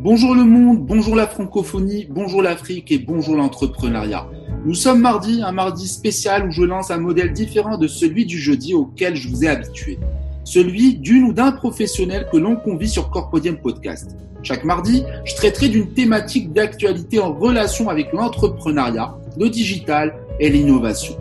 Bonjour le monde, bonjour la francophonie, bonjour l'Afrique et bonjour l'entrepreneuriat. Nous sommes mardi, un mardi spécial où je lance un modèle différent de celui du jeudi auquel je vous ai habitué. Celui d'une ou d'un professionnel que l'on convie sur Corpodium Podcast. Chaque mardi, je traiterai d'une thématique d'actualité en relation avec l'entrepreneuriat, le digital et l'innovation.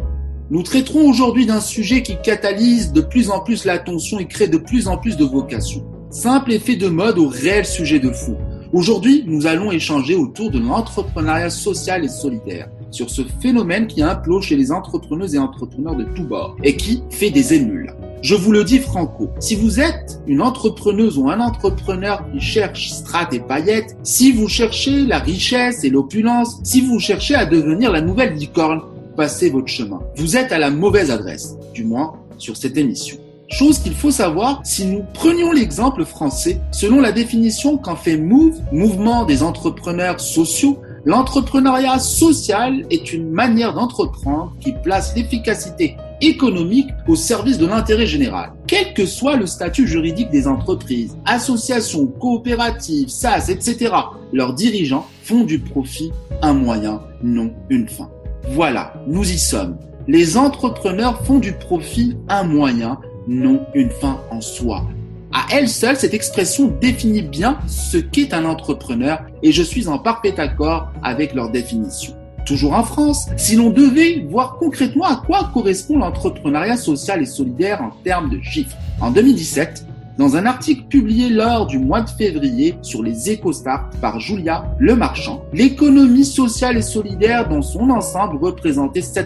Nous traiterons aujourd'hui d'un sujet qui catalyse de plus en plus l'attention et crée de plus en plus de vocations. Simple effet de mode au réel sujet de fou. Aujourd'hui, nous allons échanger autour de l'entrepreneuriat social et solidaire, sur ce phénomène qui implose chez les entrepreneuses et entrepreneurs de tous bords et qui fait des émules. Je vous le dis franco, si vous êtes une entrepreneuse ou un entrepreneur qui cherche strates et paillettes, si vous cherchez la richesse et l'opulence, si vous cherchez à devenir la nouvelle licorne, passez votre chemin. Vous êtes à la mauvaise adresse, du moins sur cette émission. Chose qu'il faut savoir, si nous prenions l'exemple français, selon la définition qu'en fait Move, mouvement des entrepreneurs sociaux, l'entrepreneuriat social est une manière d'entreprendre qui place l'efficacité économique au service de l'intérêt général, quel que soit le statut juridique des entreprises, associations, coopératives, SAS, etc. Leurs dirigeants font du profit un moyen, non une fin. Voilà, nous y sommes. Les entrepreneurs font du profit un moyen, non une fin en soi. À elle seule, cette expression définit bien ce qu'est un entrepreneur et je suis en parfait accord avec leur définition. Toujours en France, si l'on devait voir concrètement à quoi correspond l'entrepreneuriat social et solidaire en termes de chiffres. En 2017, dans un article publié lors du mois de février sur les EcoStart par Julia Lemarchand, l'économie sociale et solidaire dans son ensemble représentait 7%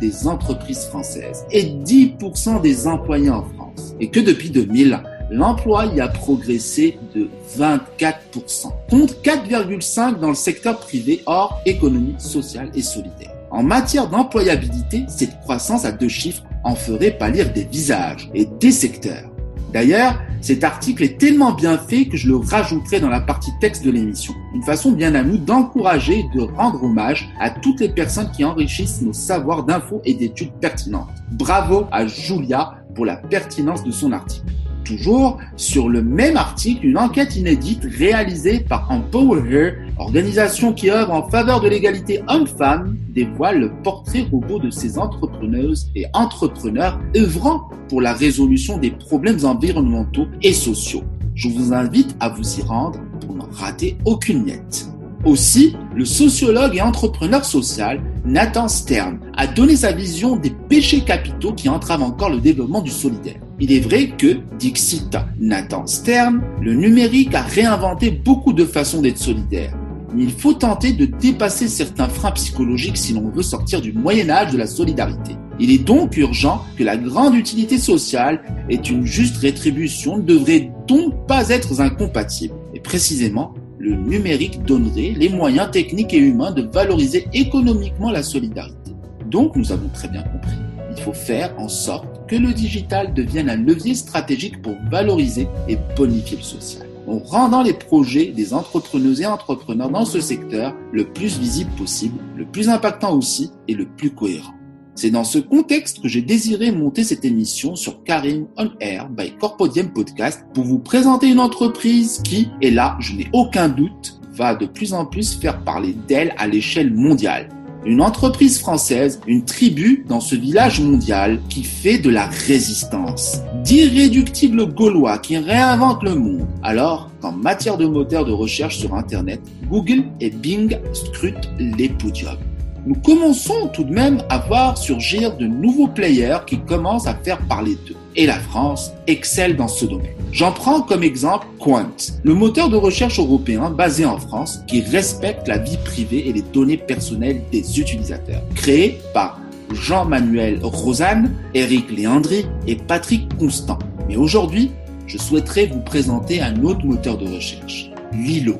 des entreprises françaises et 10% des employés en France. Et que depuis 2000, l'emploi y a progressé de 24%, contre 4,5% dans le secteur privé hors économie sociale et solidaire. En matière d'employabilité, cette croissance à deux chiffres en ferait pâlir des visages et des secteurs. D'ailleurs, cet article est tellement bien fait que je le rajouterai dans la partie texte de l'émission. Une façon bien à nous d'encourager et de rendre hommage à toutes les personnes qui enrichissent nos savoirs d'infos et d'études pertinentes. Bravo à Julia pour la pertinence de son article. Toujours sur le même article, une enquête inédite réalisée par Empower organisation qui œuvre en faveur de l'égalité homme-femme, dévoile le portrait robot de ces entrepreneuses et entrepreneurs œuvrant pour la résolution des problèmes environnementaux et sociaux. Je vous invite à vous y rendre pour n'en rater aucune miette. Aussi, le sociologue et entrepreneur social Nathan Stern a donné sa vision des péchés capitaux qui entravent encore le développement du solidaire. Il est vrai que, dixit Nathan Stern, le numérique a réinventé beaucoup de façons d'être solidaire. Mais il faut tenter de dépasser certains freins psychologiques si l'on veut sortir du Moyen Âge de la solidarité. Il est donc urgent que la grande utilité sociale ait une juste rétribution ne devrait donc pas être incompatible. Et précisément, le numérique donnerait les moyens techniques et humains de valoriser économiquement la solidarité. Donc, nous avons très bien compris, il faut faire en sorte que le digital devienne un levier stratégique pour valoriser et bonifier le social, en rendant les projets des entrepreneuses et entrepreneurs dans ce secteur le plus visible possible, le plus impactant aussi et le plus cohérent. C'est dans ce contexte que j'ai désiré monter cette émission sur Karim On Air by Corpodium Podcast pour vous présenter une entreprise qui, et là je n'ai aucun doute, va de plus en plus faire parler d'elle à l'échelle mondiale une entreprise française, une tribu dans ce village mondial qui fait de la résistance. D'irréductibles Gaulois qui réinventent le monde. Alors qu'en matière de moteur de recherche sur Internet, Google et Bing scrutent les podiums nous commençons tout de même à voir surgir de nouveaux players qui commencent à faire parler d'eux. Et la France excelle dans ce domaine. J'en prends comme exemple Quant, le moteur de recherche européen basé en France qui respecte la vie privée et les données personnelles des utilisateurs. Créé par Jean-Manuel Rosanne, Eric Léandry et Patrick Constant. Mais aujourd'hui, je souhaiterais vous présenter un autre moteur de recherche, Lilo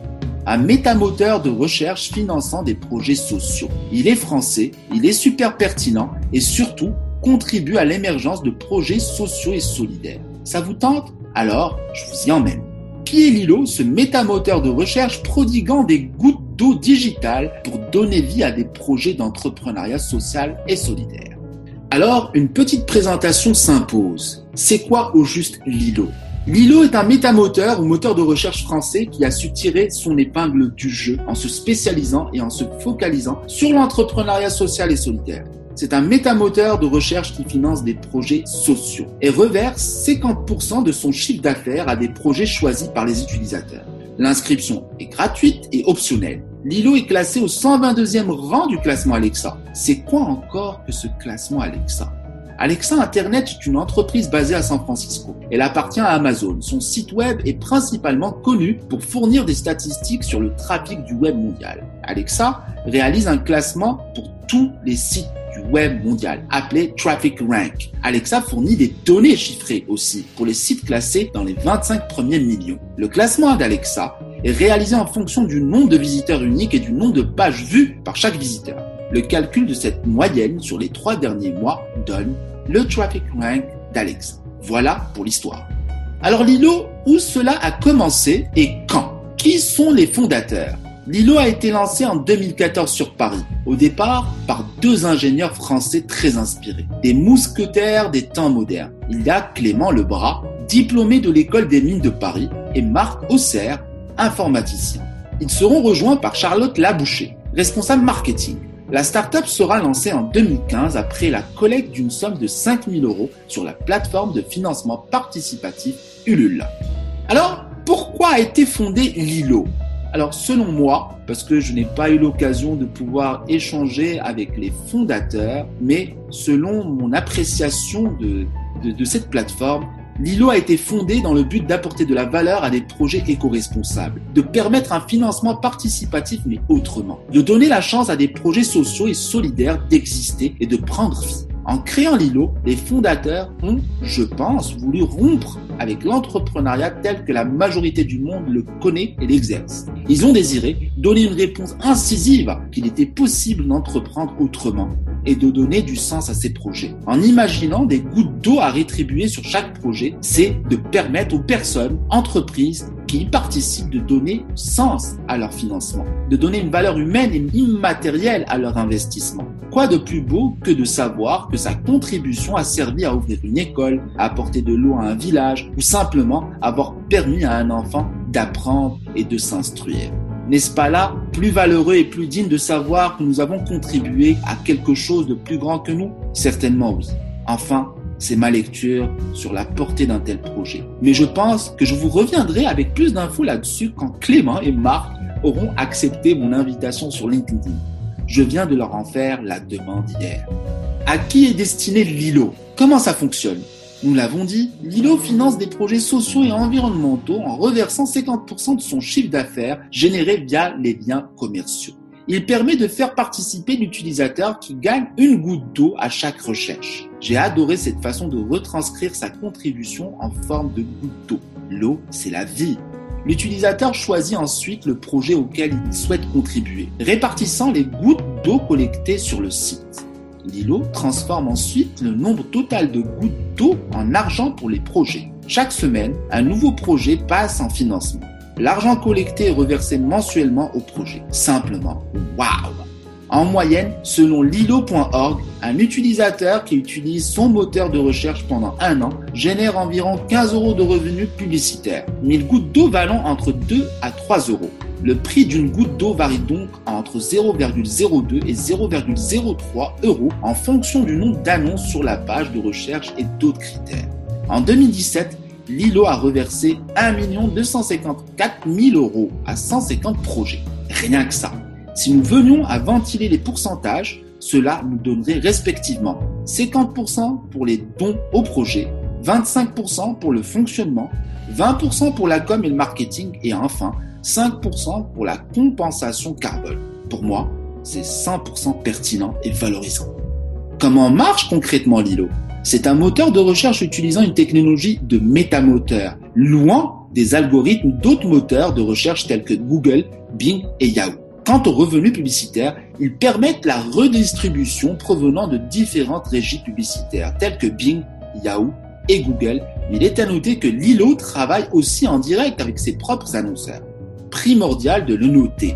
un métamoteur de recherche finançant des projets sociaux. Il est français, il est super pertinent et surtout contribue à l'émergence de projets sociaux et solidaires. Ça vous tente? Alors, je vous y emmène. qui est Lilo, ce métamoteur de recherche prodiguant des gouttes d'eau digitales pour donner vie à des projets d'entrepreneuriat social et solidaire? Alors, une petite présentation s'impose. C'est quoi au juste Lilo? Lilo est un métamoteur ou moteur de recherche français qui a su tirer son épingle du jeu en se spécialisant et en se focalisant sur l'entrepreneuriat social et solidaire. C'est un métamoteur de recherche qui finance des projets sociaux et reverse 50% de son chiffre d'affaires à des projets choisis par les utilisateurs. L'inscription est gratuite et optionnelle. Lilo est classé au 122e rang du classement Alexa. C'est quoi encore que ce classement Alexa? Alexa Internet est une entreprise basée à San Francisco. Elle appartient à Amazon. Son site web est principalement connu pour fournir des statistiques sur le trafic du web mondial. Alexa réalise un classement pour tous les sites du web mondial, appelé Traffic Rank. Alexa fournit des données chiffrées aussi pour les sites classés dans les 25 premiers millions. Le classement d'Alexa est réalisé en fonction du nombre de visiteurs uniques et du nombre de pages vues par chaque visiteur. Le calcul de cette moyenne sur les trois derniers mois donne le traffic rank d'Alexa. Voilà pour l'histoire. Alors Lilo, où cela a commencé et quand? Qui sont les fondateurs? Lilo a été lancé en 2014 sur Paris, au départ par deux ingénieurs français très inspirés, des mousquetaires des temps modernes. Il y a Clément Lebras, diplômé de l'école des mines de Paris, et Marc Auxerre, informaticien. Ils seront rejoints par Charlotte Laboucher, responsable marketing. La startup sera lancée en 2015 après la collecte d'une somme de 5000 euros sur la plateforme de financement participatif Ulule. Alors, pourquoi a été fondé Lilo? Alors, selon moi, parce que je n'ai pas eu l'occasion de pouvoir échanger avec les fondateurs, mais selon mon appréciation de cette plateforme, Lilo a été fondé dans le but d'apporter de la valeur à des projets éco-responsables, de permettre un financement participatif mais autrement, de donner la chance à des projets sociaux et solidaires d'exister et de prendre vie. En créant Lilo, les fondateurs ont, je pense, voulu rompre avec l'entrepreneuriat tel que la majorité du monde le connaît et l'exerce. Ils ont désiré donner une réponse incisive qu'il était possible d'entreprendre autrement et de donner du sens à ces projets. En imaginant des gouttes d'eau à rétribuer sur chaque projet, c'est de permettre aux personnes, entreprises qui y participent de donner sens à leur financement, de donner une valeur humaine et immatérielle à leur investissement. Quoi de plus beau que de savoir que sa contribution a servi à ouvrir une école, à apporter de l'eau à un village ou simplement avoir permis à un enfant d'apprendre et de s'instruire. N'est-ce pas là plus valeureux et plus digne de savoir que nous avons contribué à quelque chose de plus grand que nous? Certainement oui. Enfin, c'est ma lecture sur la portée d'un tel projet. Mais je pense que je vous reviendrai avec plus d'infos là-dessus quand Clément et Marc auront accepté mon invitation sur LinkedIn. Je viens de leur en faire la demande hier. À qui est destiné Lilo? Comment ça fonctionne? Nous l'avons dit, Lilo finance des projets sociaux et environnementaux en reversant 50% de son chiffre d'affaires généré via les biens commerciaux. Il permet de faire participer l'utilisateur qui gagne une goutte d'eau à chaque recherche. J'ai adoré cette façon de retranscrire sa contribution en forme de goutte d'eau. L'eau, c'est la vie. L'utilisateur choisit ensuite le projet auquel il souhaite contribuer, répartissant les gouttes d'eau collectées sur le site. Lilo transforme ensuite le nombre total de gouttes d'eau en argent pour les projets. Chaque semaine, un nouveau projet passe en financement. L'argent collecté est reversé mensuellement au projet. Simplement, waouh En moyenne, selon lilo.org, un utilisateur qui utilise son moteur de recherche pendant un an génère environ 15 euros de revenus publicitaires. 1000 gouttes d'eau valant entre 2 à 3 euros. Le prix d'une goutte d'eau varie donc entre 0,02 et 0,03 euros en fonction du nombre d'annonces sur la page de recherche et d'autres critères. En 2017, Lilo a reversé 1 254 000 euros à 150 projets. Rien que ça. Si nous venions à ventiler les pourcentages, cela nous donnerait respectivement 50% pour les dons au projet, 25% pour le fonctionnement, 20% pour la com et le marketing et enfin 5% pour la compensation carbone. Pour moi, c'est 100% pertinent et valorisant. Comment marche concrètement Lilo C'est un moteur de recherche utilisant une technologie de métamoteur, loin des algorithmes d'autres moteurs de recherche tels que Google, Bing et Yahoo. Quant aux revenus publicitaires, ils permettent la redistribution provenant de différentes régies publicitaires telles que Bing, Yahoo et Google Il est à noter que Lilo travaille aussi en direct avec ses propres annonceurs. Primordial de le noter.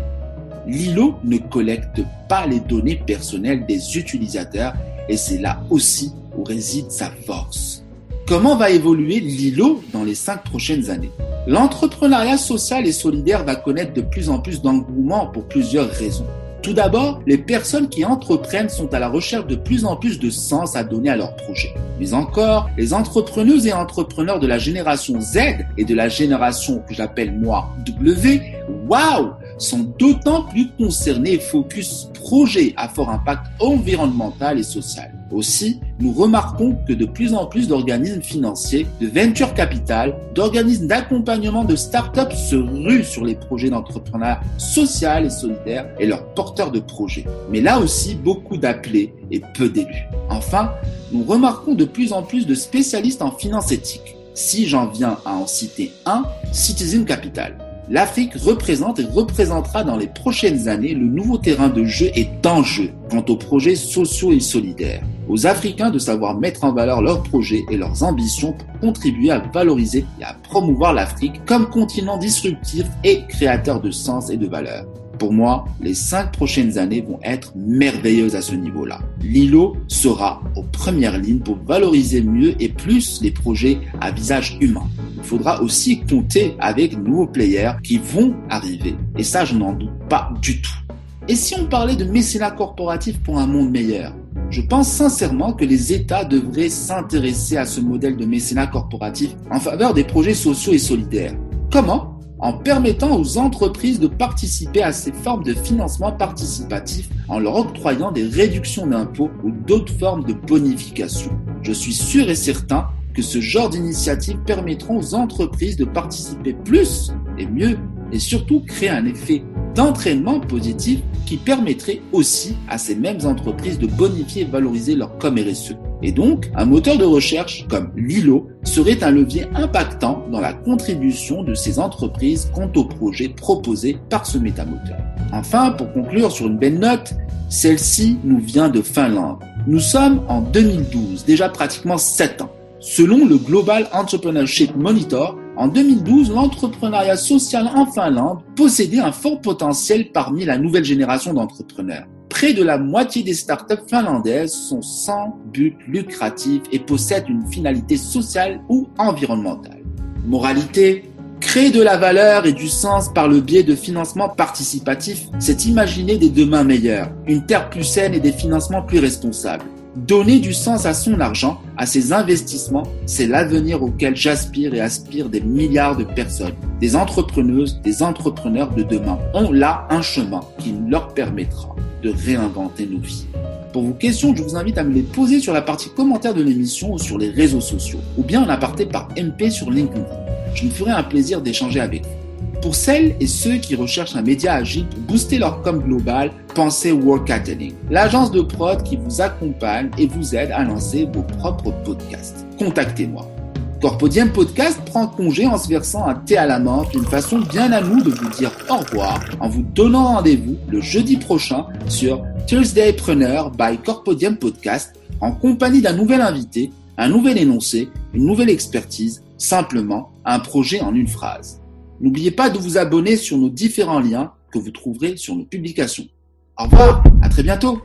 Lilo ne collecte pas les données personnelles des utilisateurs et c'est là aussi où réside sa force. Comment va évoluer Lilo dans les cinq prochaines années? L'entrepreneuriat social et solidaire va connaître de plus en plus d'engouement pour plusieurs raisons. Tout d'abord, les personnes qui entreprennent sont à la recherche de plus en plus de sens à donner à leur projet. Mais encore, les entrepreneuses et entrepreneurs de la génération Z et de la génération que j'appelle moi W, waouh, sont d'autant plus concernés et focus projet à fort impact environnemental et social. Aussi, nous remarquons que de plus en plus d'organismes financiers, de venture capital, d'organismes d'accompagnement de start-up se ruent sur les projets d'entrepreneuriat social et solidaire et leurs porteurs de projets. Mais là aussi, beaucoup d'appelés et peu d'élus. Enfin, nous remarquons de plus en plus de spécialistes en finance éthique. Si j'en viens à en citer un, Citizen Capital. L'Afrique représente et représentera dans les prochaines années le nouveau terrain de jeu et d'enjeu quant aux projets sociaux et solidaires. Aux Africains de savoir mettre en valeur leurs projets et leurs ambitions pour contribuer à valoriser et à promouvoir l'Afrique comme continent disruptif et créateur de sens et de valeurs. Pour moi, les cinq prochaines années vont être merveilleuses à ce niveau-là. Lilo sera aux premières lignes pour valoriser mieux et plus les projets à visage humain. Il faudra aussi compter avec nouveaux players qui vont arriver. Et ça, je n'en doute pas du tout. Et si on parlait de mécénat corporatif pour un monde meilleur? Je pense sincèrement que les États devraient s'intéresser à ce modèle de mécénat corporatif en faveur des projets sociaux et solidaires. Comment? En permettant aux entreprises de participer à ces formes de financement participatif en leur octroyant des réductions d'impôts ou d'autres formes de bonification. Je suis sûr et certain que ce genre d'initiatives permettront aux entreprises de participer plus et mieux et surtout créer un effet d'entraînement positif qui permettrait aussi à ces mêmes entreprises de bonifier et valoriser leur com. Et donc, un moteur de recherche comme Lilo serait un levier impactant dans la contribution de ces entreprises quant aux projets proposés par ce métamoteur. Enfin, pour conclure sur une belle note, celle-ci nous vient de Finlande. Nous sommes en 2012, déjà pratiquement 7 ans. Selon le Global Entrepreneurship Monitor, en 2012, l'entrepreneuriat social en Finlande possédait un fort potentiel parmi la nouvelle génération d'entrepreneurs. Près de la moitié des startups finlandaises sont sans but lucratif et possèdent une finalité sociale ou environnementale. Moralité, Créer de la valeur et du sens par le biais de financement participatif, c'est imaginer des demain meilleurs, une terre plus saine et des financements plus responsables. Donner du sens à son argent, à ses investissements, c'est l'avenir auquel j'aspire et aspire des milliards de personnes. Des entrepreneuses, des entrepreneurs de demain ont là un chemin qui leur permettra de réinventer nos vies. Pour vos questions, je vous invite à me les poser sur la partie commentaire de l'émission ou sur les réseaux sociaux, ou bien en aparté par MP sur LinkedIn. Je me ferai un plaisir d'échanger avec vous. Pour celles et ceux qui recherchent un média agile pour booster leur com global, pensez Workatelling, l'agence de prod qui vous accompagne et vous aide à lancer vos propres podcasts. Contactez-moi. Corpodium Podcast prend congé en se versant un thé à la menthe, une façon bien à nous de vous dire au revoir en vous donnant rendez-vous le jeudi prochain sur Thursday Preneur by Corpodium Podcast en compagnie d'un nouvel invité, un nouvel énoncé, une nouvelle expertise, simplement un projet en une phrase. N'oubliez pas de vous abonner sur nos différents liens que vous trouverez sur nos publications. Au revoir, à très bientôt.